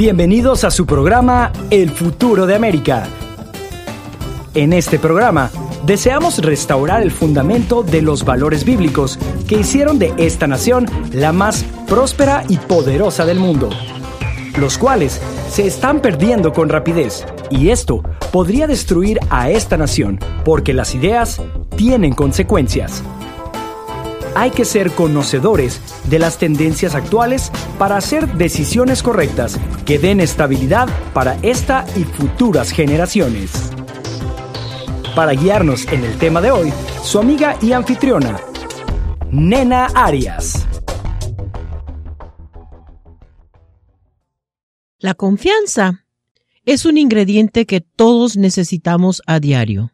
Bienvenidos a su programa El futuro de América. En este programa deseamos restaurar el fundamento de los valores bíblicos que hicieron de esta nación la más próspera y poderosa del mundo, los cuales se están perdiendo con rapidez y esto podría destruir a esta nación porque las ideas tienen consecuencias. Hay que ser conocedores de las tendencias actuales para hacer decisiones correctas que den estabilidad para esta y futuras generaciones. Para guiarnos en el tema de hoy, su amiga y anfitriona, Nena Arias. La confianza es un ingrediente que todos necesitamos a diario.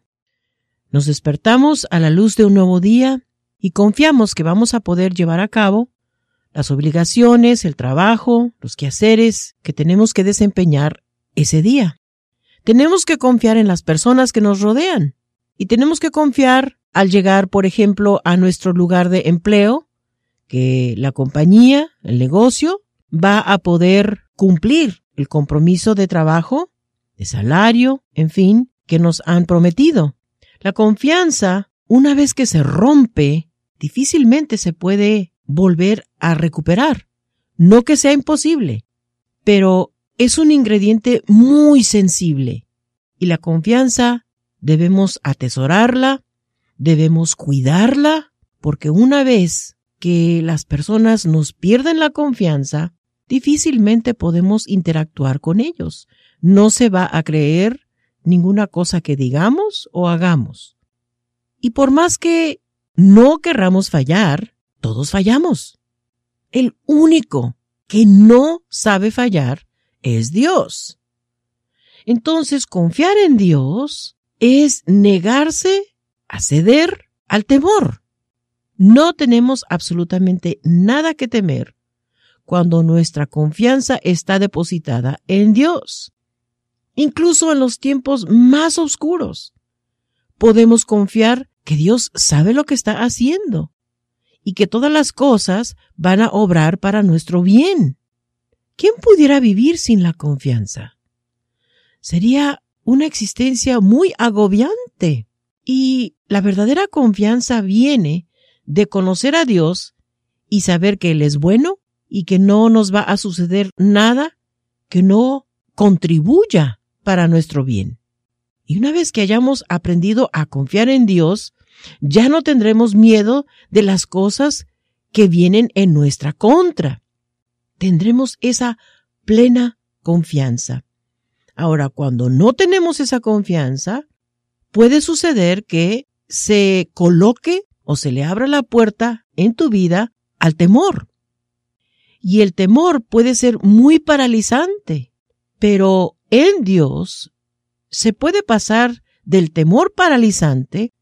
Nos despertamos a la luz de un nuevo día y confiamos que vamos a poder llevar a cabo las obligaciones, el trabajo, los quehaceres que tenemos que desempeñar ese día. Tenemos que confiar en las personas que nos rodean y tenemos que confiar al llegar, por ejemplo, a nuestro lugar de empleo, que la compañía, el negocio, va a poder cumplir el compromiso de trabajo, de salario, en fin, que nos han prometido. La confianza, una vez que se rompe, difícilmente se puede volver a recuperar. No que sea imposible, pero es un ingrediente muy sensible y la confianza debemos atesorarla, debemos cuidarla, porque una vez que las personas nos pierden la confianza, difícilmente podemos interactuar con ellos. No se va a creer ninguna cosa que digamos o hagamos. Y por más que no querramos fallar, todos fallamos. El único que no sabe fallar es Dios. Entonces, confiar en Dios es negarse a ceder al temor. No tenemos absolutamente nada que temer cuando nuestra confianza está depositada en Dios. Incluso en los tiempos más oscuros, podemos confiar que Dios sabe lo que está haciendo y que todas las cosas van a obrar para nuestro bien. ¿Quién pudiera vivir sin la confianza? Sería una existencia muy agobiante. Y la verdadera confianza viene de conocer a Dios y saber que Él es bueno y que no nos va a suceder nada que no contribuya para nuestro bien. Y una vez que hayamos aprendido a confiar en Dios, ya no tendremos miedo de las cosas que vienen en nuestra contra. Tendremos esa plena confianza. Ahora, cuando no tenemos esa confianza, puede suceder que se coloque o se le abra la puerta en tu vida al temor. Y el temor puede ser muy paralizante, pero en Dios se puede pasar del temor paralizante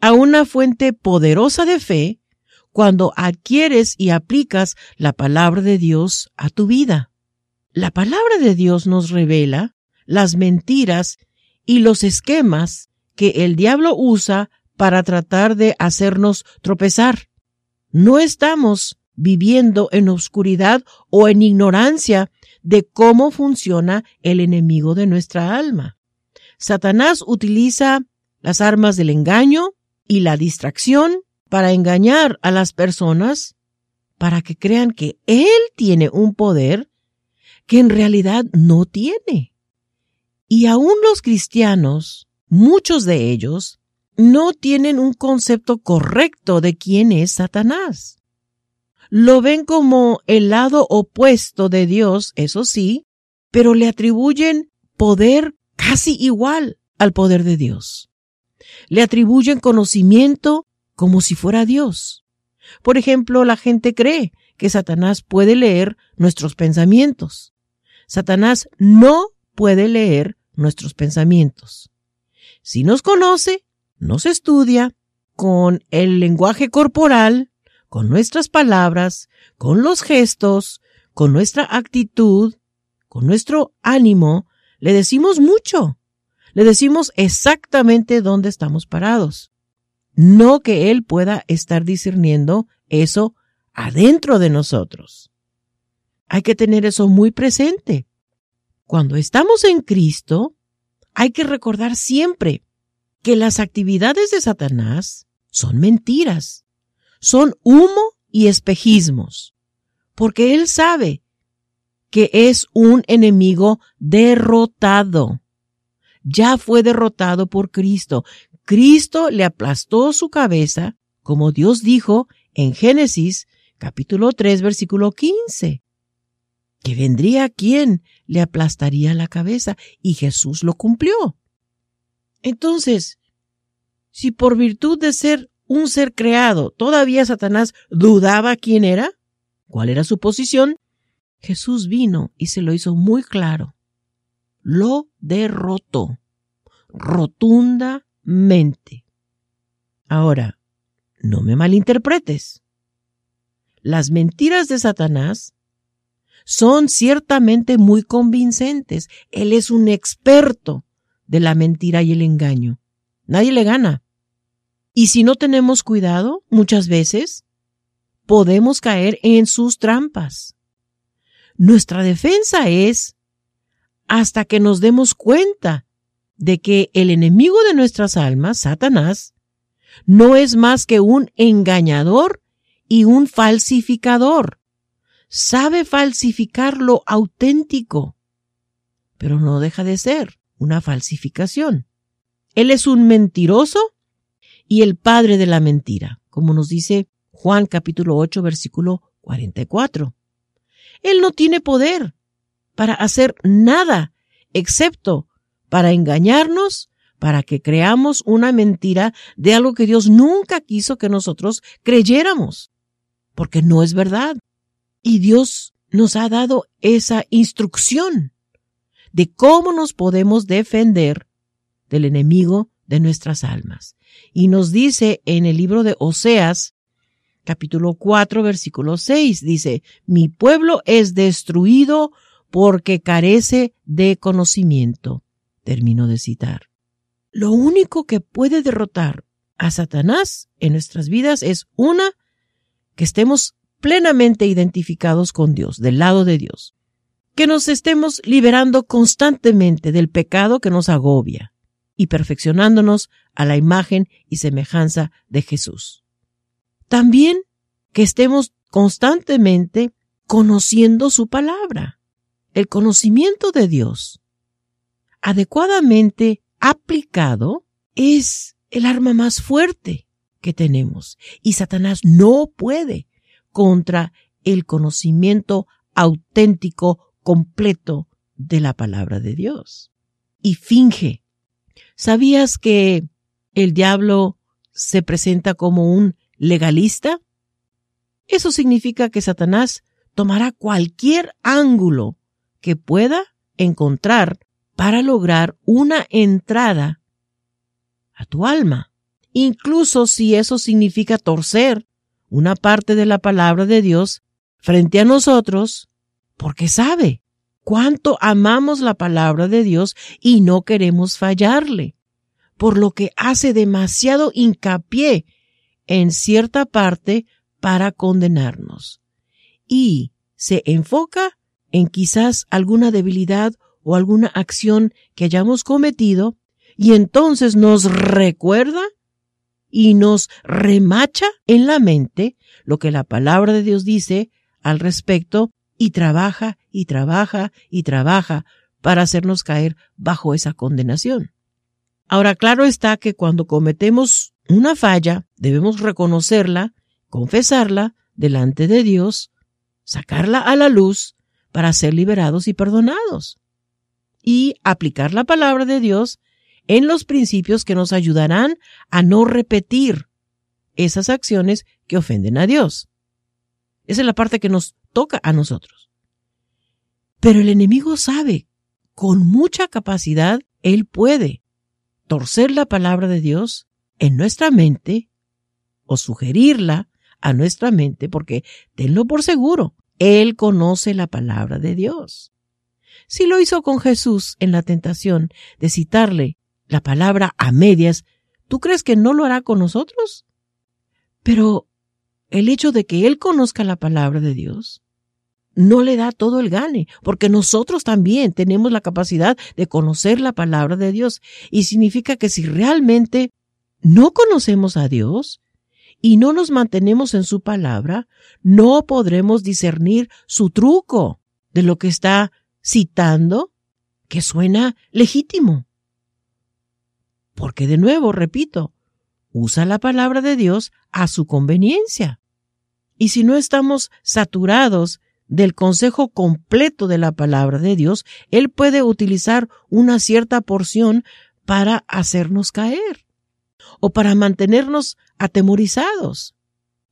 a una fuente poderosa de fe cuando adquieres y aplicas la palabra de Dios a tu vida. La palabra de Dios nos revela las mentiras y los esquemas que el diablo usa para tratar de hacernos tropezar. No estamos viviendo en oscuridad o en ignorancia de cómo funciona el enemigo de nuestra alma. Satanás utiliza las armas del engaño, y la distracción para engañar a las personas para que crean que Él tiene un poder que en realidad no tiene. Y aún los cristianos, muchos de ellos, no tienen un concepto correcto de quién es Satanás. Lo ven como el lado opuesto de Dios, eso sí, pero le atribuyen poder casi igual al poder de Dios le atribuyen conocimiento como si fuera Dios. Por ejemplo, la gente cree que Satanás puede leer nuestros pensamientos. Satanás no puede leer nuestros pensamientos. Si nos conoce, nos estudia con el lenguaje corporal, con nuestras palabras, con los gestos, con nuestra actitud, con nuestro ánimo, le decimos mucho le decimos exactamente dónde estamos parados. No que Él pueda estar discerniendo eso adentro de nosotros. Hay que tener eso muy presente. cuando estamos en Cristo, hay que recordar siempre que las actividades de Satanás son mentiras, son humo y espejismos, porque él sabe que es un enemigo derrotado. Ya fue derrotado por Cristo. Cristo le aplastó su cabeza, como Dios dijo en Génesis capítulo 3 versículo 15. Que vendría quien le aplastaría la cabeza y Jesús lo cumplió. Entonces, si por virtud de ser un ser creado todavía Satanás dudaba quién era, cuál era su posición, Jesús vino y se lo hizo muy claro. Lo derrotó rotundamente. Ahora, no me malinterpretes. Las mentiras de Satanás son ciertamente muy convincentes. Él es un experto de la mentira y el engaño. Nadie le gana. Y si no tenemos cuidado, muchas veces podemos caer en sus trampas. Nuestra defensa es hasta que nos demos cuenta de que el enemigo de nuestras almas, Satanás, no es más que un engañador y un falsificador. Sabe falsificar lo auténtico, pero no deja de ser una falsificación. Él es un mentiroso y el padre de la mentira, como nos dice Juan capítulo 8 versículo 44. Él no tiene poder para hacer nada excepto para engañarnos, para que creamos una mentira de algo que Dios nunca quiso que nosotros creyéramos, porque no es verdad. Y Dios nos ha dado esa instrucción de cómo nos podemos defender del enemigo de nuestras almas. Y nos dice en el libro de Oseas, capítulo 4, versículo 6, dice, mi pueblo es destruido porque carece de conocimiento. Termino de citar. Lo único que puede derrotar a Satanás en nuestras vidas es una, que estemos plenamente identificados con Dios, del lado de Dios, que nos estemos liberando constantemente del pecado que nos agobia y perfeccionándonos a la imagen y semejanza de Jesús. También que estemos constantemente conociendo su palabra. El conocimiento de Dios adecuadamente aplicado es el arma más fuerte que tenemos y Satanás no puede contra el conocimiento auténtico, completo de la palabra de Dios. Y finge. ¿Sabías que el diablo se presenta como un legalista? Eso significa que Satanás tomará cualquier ángulo que pueda encontrar para lograr una entrada a tu alma, incluso si eso significa torcer una parte de la palabra de Dios frente a nosotros, porque sabe cuánto amamos la palabra de Dios y no queremos fallarle, por lo que hace demasiado hincapié en cierta parte para condenarnos. Y se enfoca en quizás alguna debilidad o alguna acción que hayamos cometido y entonces nos recuerda y nos remacha en la mente lo que la palabra de Dios dice al respecto y trabaja y trabaja y trabaja para hacernos caer bajo esa condenación. Ahora, claro está que cuando cometemos una falla, debemos reconocerla confesarla delante de Dios, sacarla a la luz para ser liberados y perdonados. Y aplicar la palabra de Dios en los principios que nos ayudarán a no repetir esas acciones que ofenden a Dios. Esa es la parte que nos toca a nosotros. Pero el enemigo sabe, con mucha capacidad, él puede torcer la palabra de Dios en nuestra mente o sugerirla a nuestra mente porque tenlo por seguro, Él conoce la palabra de Dios. Si lo hizo con Jesús en la tentación de citarle la palabra a medias, ¿tú crees que no lo hará con nosotros? Pero el hecho de que Él conozca la palabra de Dios no le da todo el gane, porque nosotros también tenemos la capacidad de conocer la palabra de Dios. Y significa que si realmente no conocemos a Dios y no nos mantenemos en su palabra, no podremos discernir su truco de lo que está citando que suena legítimo. Porque de nuevo, repito, usa la palabra de Dios a su conveniencia. Y si no estamos saturados del consejo completo de la palabra de Dios, Él puede utilizar una cierta porción para hacernos caer o para mantenernos atemorizados,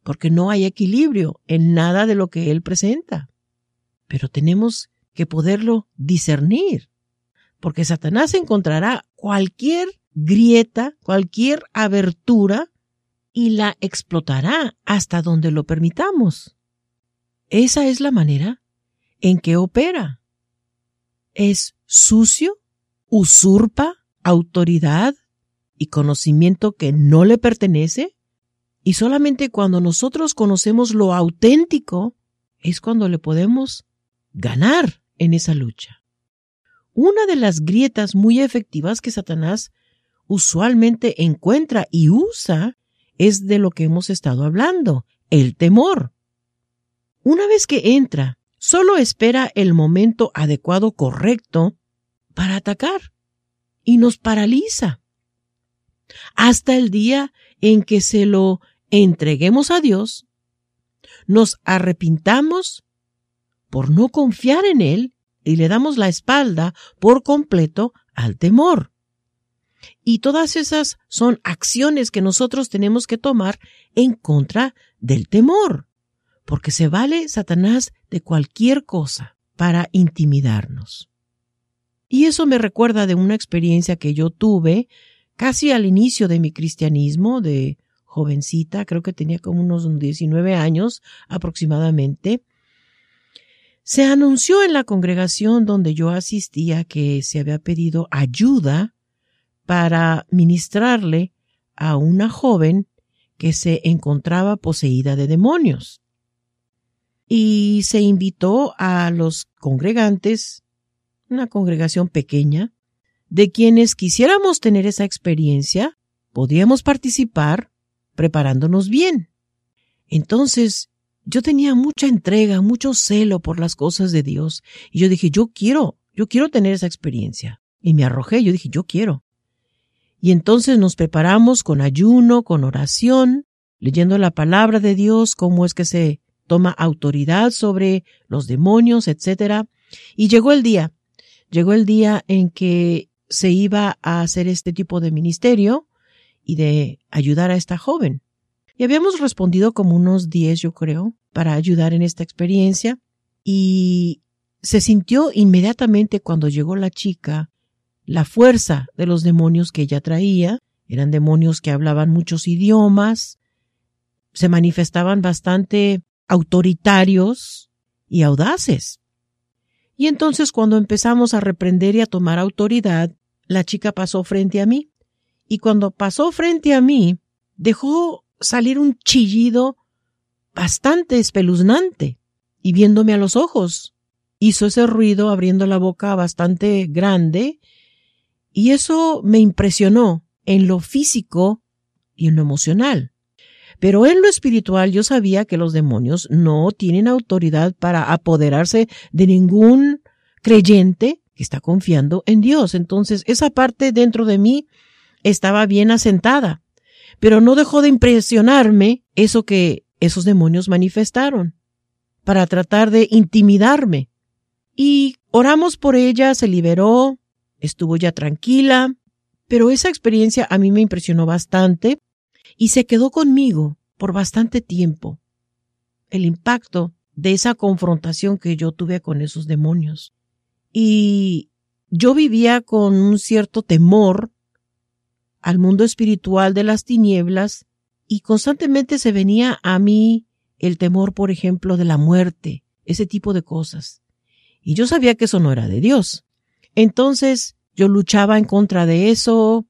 porque no hay equilibrio en nada de lo que Él presenta. Pero tenemos que poderlo discernir, porque Satanás encontrará cualquier grieta, cualquier abertura y la explotará hasta donde lo permitamos. Esa es la manera en que opera. Es sucio, usurpa autoridad y conocimiento que no le pertenece. Y solamente cuando nosotros conocemos lo auténtico es cuando le podemos ganar en esa lucha. Una de las grietas muy efectivas que Satanás usualmente encuentra y usa es de lo que hemos estado hablando, el temor. Una vez que entra, solo espera el momento adecuado correcto para atacar y nos paraliza. Hasta el día en que se lo entreguemos a Dios, nos arrepintamos por no confiar en Él y le damos la espalda por completo al temor. Y todas esas son acciones que nosotros tenemos que tomar en contra del temor porque se vale Satanás de cualquier cosa para intimidarnos. Y eso me recuerda de una experiencia que yo tuve casi al inicio de mi cristianismo, de jovencita, creo que tenía como unos 19 años aproximadamente. Se anunció en la congregación donde yo asistía que se había pedido ayuda para ministrarle a una joven que se encontraba poseída de demonios y se invitó a los congregantes, una congregación pequeña, de quienes quisiéramos tener esa experiencia, podíamos participar preparándonos bien. Entonces, yo tenía mucha entrega, mucho celo por las cosas de Dios, y yo dije, yo quiero, yo quiero tener esa experiencia. Y me arrojé, yo dije, yo quiero. Y entonces nos preparamos con ayuno, con oración, leyendo la palabra de Dios, cómo es que se toma autoridad sobre los demonios, etc. Y llegó el día, llegó el día en que se iba a hacer este tipo de ministerio y de ayudar a esta joven. Y habíamos respondido como unos diez, yo creo, para ayudar en esta experiencia. Y se sintió inmediatamente cuando llegó la chica la fuerza de los demonios que ella traía. Eran demonios que hablaban muchos idiomas, se manifestaban bastante autoritarios y audaces. Y entonces cuando empezamos a reprender y a tomar autoridad, la chica pasó frente a mí. Y cuando pasó frente a mí, dejó salir un chillido bastante espeluznante. Y viéndome a los ojos, hizo ese ruido abriendo la boca bastante grande. Y eso me impresionó en lo físico y en lo emocional. Pero en lo espiritual yo sabía que los demonios no tienen autoridad para apoderarse de ningún creyente que está confiando en Dios. Entonces esa parte dentro de mí estaba bien asentada, pero no dejó de impresionarme eso que esos demonios manifestaron para tratar de intimidarme. Y oramos por ella, se liberó, estuvo ya tranquila, pero esa experiencia a mí me impresionó bastante y se quedó conmigo por bastante tiempo el impacto de esa confrontación que yo tuve con esos demonios. Y yo vivía con un cierto temor al mundo espiritual de las tinieblas y constantemente se venía a mí el temor, por ejemplo, de la muerte, ese tipo de cosas. Y yo sabía que eso no era de Dios. Entonces yo luchaba en contra de eso,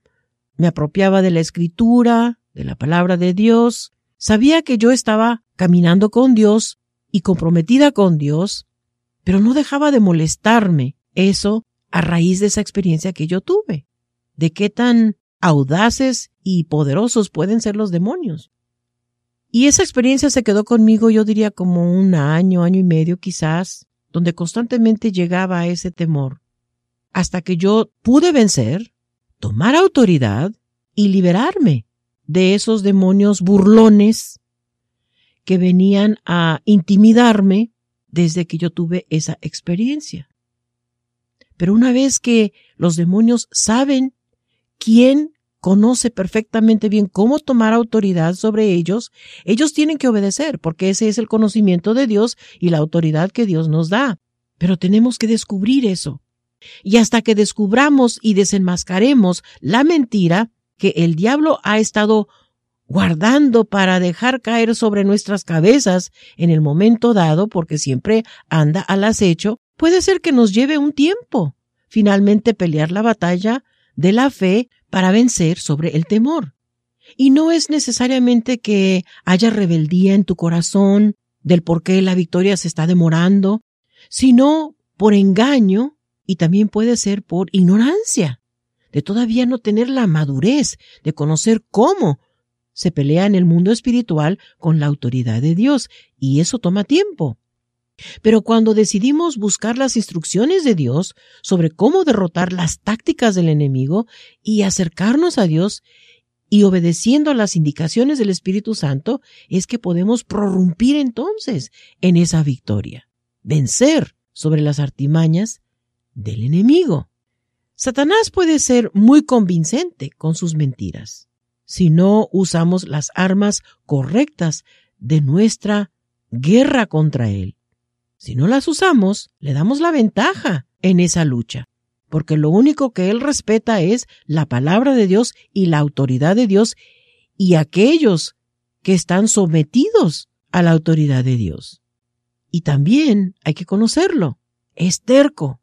me apropiaba de la escritura, de la palabra de Dios, sabía que yo estaba caminando con Dios y comprometida con Dios, Pero no dejaba de molestarme eso a raíz de esa experiencia que yo tuve, de qué tan audaces y poderosos pueden ser los demonios. Y esa experiencia se quedó conmigo, yo diría como un año, año y medio quizás, donde constantemente llegaba a ese temor, hasta que yo pude vencer, tomar autoridad y liberarme de esos demonios burlones que venían a intimidarme desde que yo tuve esa experiencia. Pero una vez que los demonios saben quién conoce perfectamente bien cómo tomar autoridad sobre ellos, ellos tienen que obedecer, porque ese es el conocimiento de Dios y la autoridad que Dios nos da. Pero tenemos que descubrir eso. Y hasta que descubramos y desenmascaremos la mentira que el diablo ha estado guardando para dejar caer sobre nuestras cabezas en el momento dado, porque siempre anda al acecho, puede ser que nos lleve un tiempo finalmente pelear la batalla de la fe para vencer sobre el temor. Y no es necesariamente que haya rebeldía en tu corazón del por qué la victoria se está demorando, sino por engaño y también puede ser por ignorancia, de todavía no tener la madurez de conocer cómo se pelea en el mundo espiritual con la autoridad de Dios, y eso toma tiempo. Pero cuando decidimos buscar las instrucciones de Dios sobre cómo derrotar las tácticas del enemigo y acercarnos a Dios y obedeciendo las indicaciones del Espíritu Santo, es que podemos prorrumpir entonces en esa victoria, vencer sobre las artimañas del enemigo. Satanás puede ser muy convincente con sus mentiras si no usamos las armas correctas de nuestra guerra contra él. Si no las usamos, le damos la ventaja en esa lucha, porque lo único que Él respeta es la palabra de Dios y la autoridad de Dios y aquellos que están sometidos a la autoridad de Dios. Y también hay que conocerlo, es terco.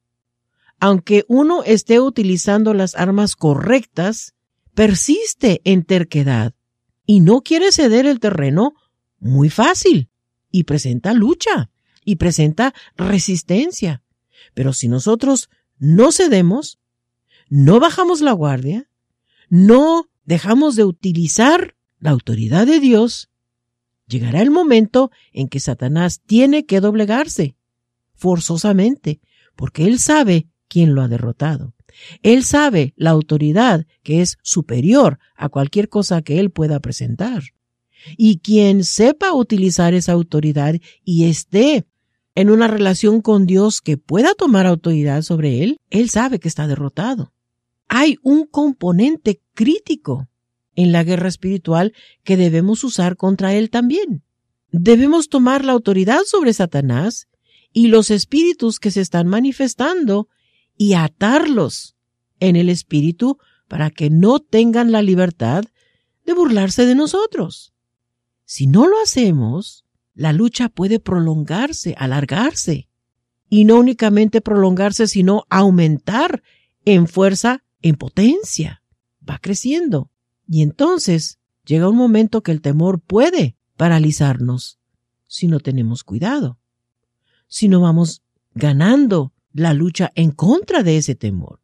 Aunque uno esté utilizando las armas correctas, persiste en terquedad y no quiere ceder el terreno muy fácil y presenta lucha y presenta resistencia. Pero si nosotros no cedemos, no bajamos la guardia, no dejamos de utilizar la autoridad de Dios, llegará el momento en que Satanás tiene que doblegarse, forzosamente, porque él sabe quién lo ha derrotado. Él sabe la autoridad que es superior a cualquier cosa que él pueda presentar. Y quien sepa utilizar esa autoridad y esté en una relación con Dios que pueda tomar autoridad sobre él, él sabe que está derrotado. Hay un componente crítico en la guerra espiritual que debemos usar contra él también. Debemos tomar la autoridad sobre Satanás y los espíritus que se están manifestando y atarlos en el espíritu para que no tengan la libertad de burlarse de nosotros. Si no lo hacemos, la lucha puede prolongarse, alargarse, y no únicamente prolongarse, sino aumentar en fuerza, en potencia. Va creciendo. Y entonces llega un momento que el temor puede paralizarnos si no tenemos cuidado, si no vamos ganando la lucha en contra de ese temor.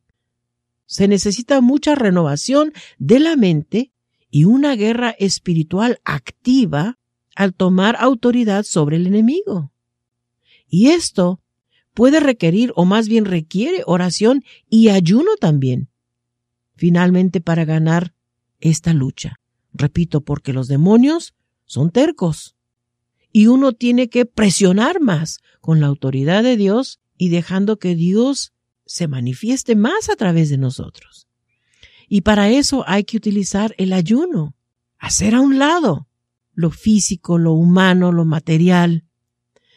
Se necesita mucha renovación de la mente y una guerra espiritual activa al tomar autoridad sobre el enemigo. Y esto puede requerir, o más bien requiere, oración y ayuno también. Finalmente, para ganar esta lucha. Repito, porque los demonios son tercos. Y uno tiene que presionar más con la autoridad de Dios y dejando que Dios se manifieste más a través de nosotros. Y para eso hay que utilizar el ayuno, hacer a un lado lo físico, lo humano, lo material,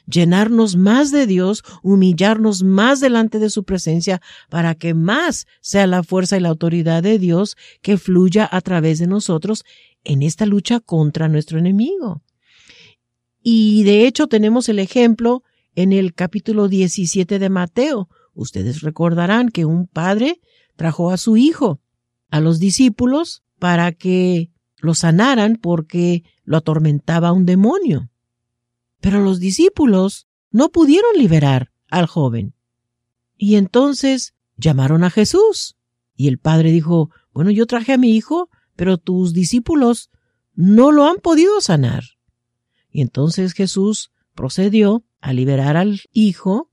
llenarnos más de Dios, humillarnos más delante de su presencia para que más sea la fuerza y la autoridad de Dios que fluya a través de nosotros en esta lucha contra nuestro enemigo. Y de hecho tenemos el ejemplo en el capítulo 17 de Mateo. Ustedes recordarán que un padre trajo a su hijo a los discípulos para que lo sanaran porque lo atormentaba un demonio. Pero los discípulos no pudieron liberar al joven. Y entonces llamaron a Jesús. Y el padre dijo, bueno, yo traje a mi hijo, pero tus discípulos no lo han podido sanar. Y entonces Jesús procedió a liberar al hijo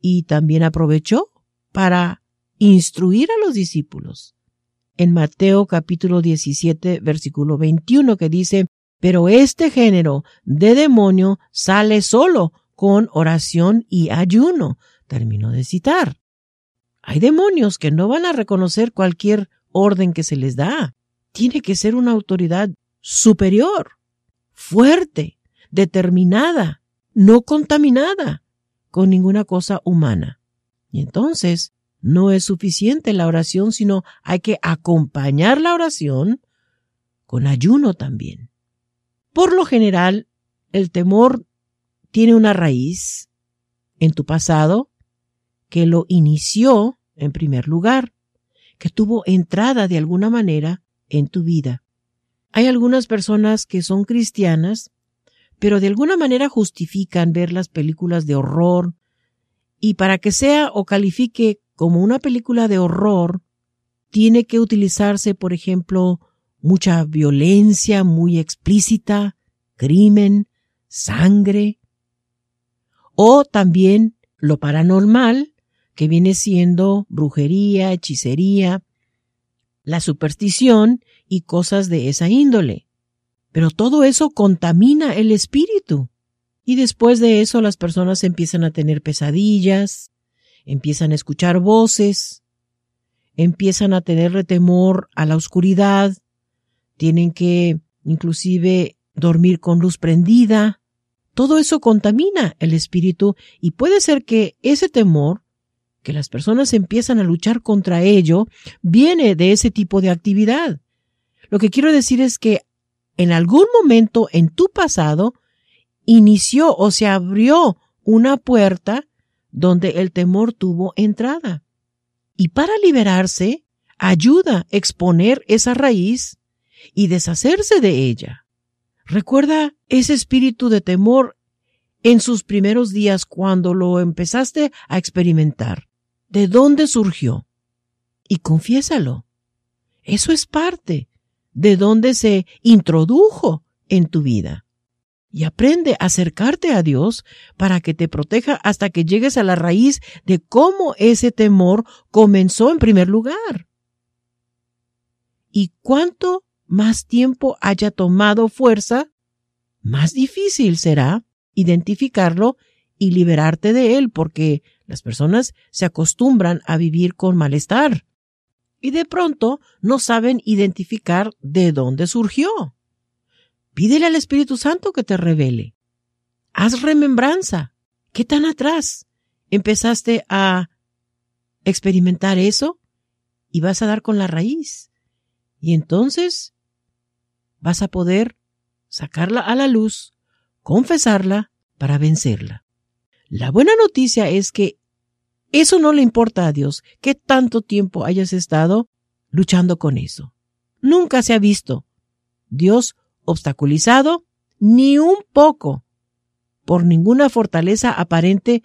y también aprovechó para instruir a los discípulos. En Mateo capítulo 17 versículo 21 que dice, pero este género de demonio sale solo con oración y ayuno. Termino de citar. Hay demonios que no van a reconocer cualquier orden que se les da. Tiene que ser una autoridad superior, fuerte, determinada, no contaminada con ninguna cosa humana. Y entonces no es suficiente la oración, sino hay que acompañar la oración con ayuno también. Por lo general, el temor tiene una raíz en tu pasado que lo inició en primer lugar, que tuvo entrada de alguna manera en tu vida. Hay algunas personas que son cristianas, pero de alguna manera justifican ver las películas de horror, y para que sea o califique como una película de horror, tiene que utilizarse, por ejemplo, mucha violencia muy explícita, crimen, sangre, o también lo paranormal, que viene siendo brujería, hechicería, la superstición y cosas de esa índole. Pero todo eso contamina el espíritu. Y después de eso las personas empiezan a tener pesadillas, empiezan a escuchar voces, empiezan a tener temor a la oscuridad, tienen que inclusive dormir con luz prendida. Todo eso contamina el espíritu y puede ser que ese temor que las personas empiezan a luchar contra ello viene de ese tipo de actividad. Lo que quiero decir es que en algún momento en tu pasado inició o se abrió una puerta donde el temor tuvo entrada. Y para liberarse, ayuda a exponer esa raíz y deshacerse de ella. Recuerda ese espíritu de temor en sus primeros días cuando lo empezaste a experimentar de dónde surgió. Y confiésalo. Eso es parte de dónde se introdujo en tu vida. Y aprende a acercarte a Dios para que te proteja hasta que llegues a la raíz de cómo ese temor comenzó en primer lugar. Y cuánto más tiempo haya tomado fuerza, más difícil será identificarlo y liberarte de él, porque las personas se acostumbran a vivir con malestar y de pronto no saben identificar de dónde surgió. Pídele al Espíritu Santo que te revele. Haz remembranza. ¿Qué tan atrás empezaste a experimentar eso? Y vas a dar con la raíz. Y entonces vas a poder sacarla a la luz, confesarla para vencerla. La buena noticia es que eso no le importa a Dios, que tanto tiempo hayas estado luchando con eso. Nunca se ha visto Dios obstaculizado ni un poco por ninguna fortaleza aparente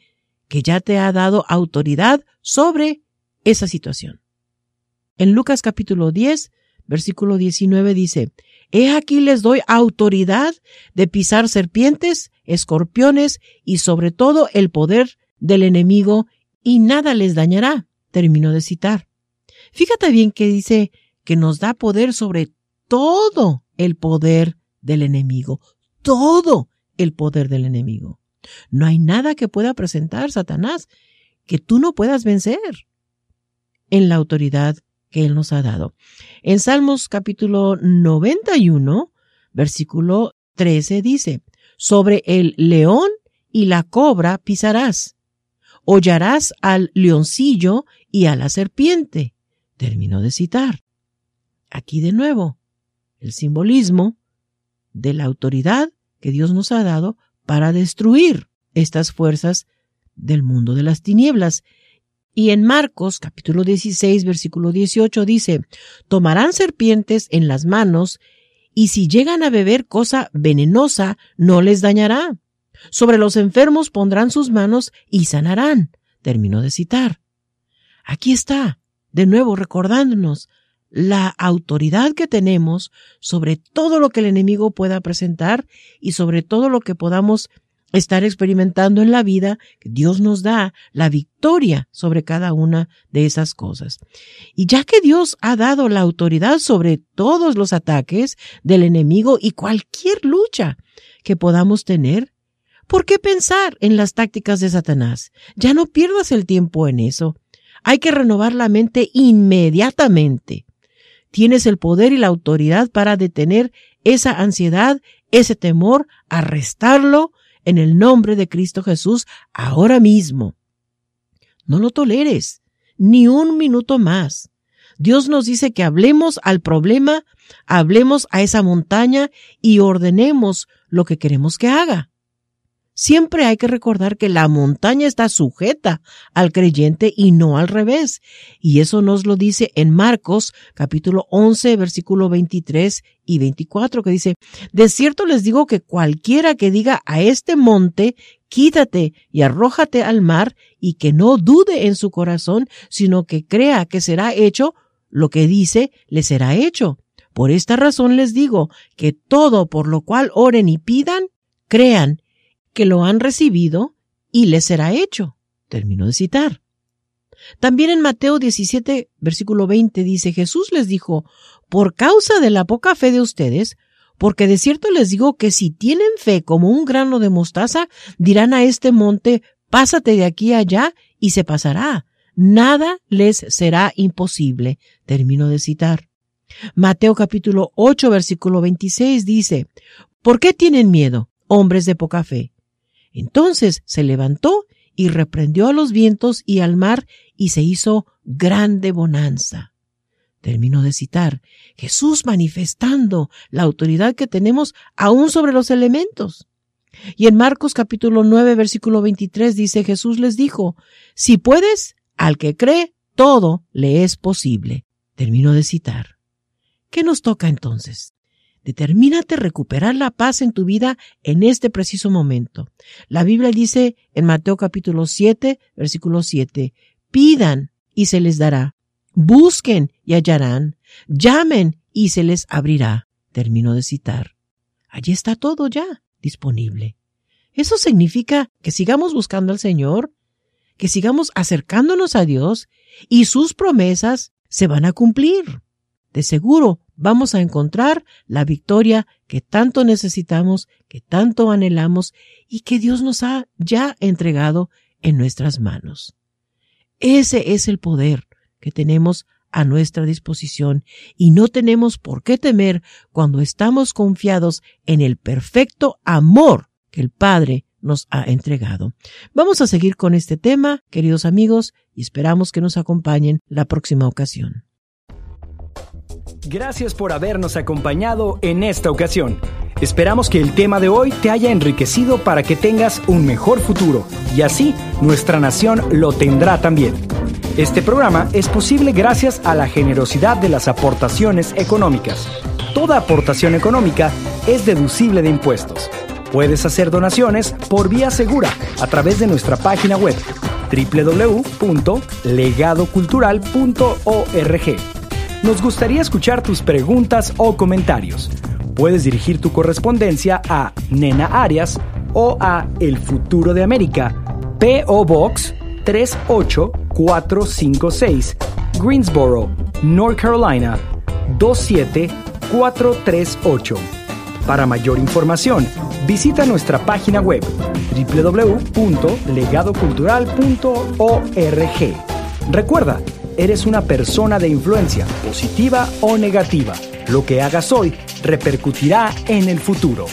que ya te ha dado autoridad sobre esa situación. En Lucas capítulo 10, versículo 19 dice, He aquí les doy autoridad de pisar serpientes, escorpiones y sobre todo el poder del enemigo y nada les dañará. Termino de citar. Fíjate bien que dice que nos da poder sobre todo el poder del enemigo. Todo el poder del enemigo. No hay nada que pueda presentar Satanás que tú no puedas vencer en la autoridad que Él nos ha dado. En Salmos capítulo 91, versículo 13 dice, sobre el león y la cobra pisarás hollarás al leoncillo y a la serpiente. Termino de citar. Aquí de nuevo, el simbolismo de la autoridad que Dios nos ha dado para destruir estas fuerzas del mundo de las tinieblas. Y en Marcos capítulo 16 versículo 18 dice, tomarán serpientes en las manos y si llegan a beber cosa venenosa no les dañará. Sobre los enfermos pondrán sus manos y sanarán. Terminó de citar. Aquí está, de nuevo recordándonos la autoridad que tenemos sobre todo lo que el enemigo pueda presentar y sobre todo lo que podamos estar experimentando en la vida, que Dios nos da la victoria sobre cada una de esas cosas. Y ya que Dios ha dado la autoridad sobre todos los ataques del enemigo y cualquier lucha que podamos tener, ¿por qué pensar en las tácticas de Satanás? Ya no pierdas el tiempo en eso. Hay que renovar la mente inmediatamente. Tienes el poder y la autoridad para detener esa ansiedad, ese temor, arrestarlo en el nombre de Cristo Jesús ahora mismo. No lo toleres, ni un minuto más. Dios nos dice que hablemos al problema, hablemos a esa montaña y ordenemos lo que queremos que haga. Siempre hay que recordar que la montaña está sujeta al creyente y no al revés. Y eso nos lo dice en Marcos capítulo 11 versículo 23 y 24 que dice, de cierto les digo que cualquiera que diga a este monte, quítate y arrójate al mar y que no dude en su corazón, sino que crea que será hecho, lo que dice le será hecho. Por esta razón les digo que todo por lo cual oren y pidan, crean que lo han recibido y les será hecho. Termino de citar. También en Mateo 17, versículo 20 dice, Jesús les dijo, por causa de la poca fe de ustedes, porque de cierto les digo que si tienen fe como un grano de mostaza, dirán a este monte, pásate de aquí allá y se pasará. Nada les será imposible. Termino de citar. Mateo capítulo 8, versículo 26 dice, ¿por qué tienen miedo, hombres de poca fe? Entonces se levantó y reprendió a los vientos y al mar y se hizo grande bonanza. Termino de citar, Jesús manifestando la autoridad que tenemos aún sobre los elementos. Y en Marcos capítulo 9 versículo 23 dice Jesús les dijo, si puedes, al que cree, todo le es posible. Termino de citar. ¿Qué nos toca entonces? Determínate recuperar la paz en tu vida en este preciso momento. La Biblia dice en Mateo capítulo 7, versículo 7, pidan y se les dará, busquen y hallarán, llamen y se les abrirá. Termino de citar. Allí está todo ya disponible. Eso significa que sigamos buscando al Señor, que sigamos acercándonos a Dios y sus promesas se van a cumplir. De seguro vamos a encontrar la victoria que tanto necesitamos, que tanto anhelamos y que Dios nos ha ya entregado en nuestras manos. Ese es el poder que tenemos a nuestra disposición y no tenemos por qué temer cuando estamos confiados en el perfecto amor que el Padre nos ha entregado. Vamos a seguir con este tema, queridos amigos, y esperamos que nos acompañen la próxima ocasión. Gracias por habernos acompañado en esta ocasión. Esperamos que el tema de hoy te haya enriquecido para que tengas un mejor futuro y así nuestra nación lo tendrá también. Este programa es posible gracias a la generosidad de las aportaciones económicas. Toda aportación económica es deducible de impuestos. Puedes hacer donaciones por vía segura a través de nuestra página web www.legadocultural.org nos gustaría escuchar tus preguntas o comentarios. Puedes dirigir tu correspondencia a Nena Arias o a El Futuro de América, PO Box 38456, Greensboro, North Carolina 27438. Para mayor información, visita nuestra página web www.legadocultural.org. Recuerda, eres una persona de influencia, positiva o negativa. Lo que hagas hoy repercutirá en el futuro.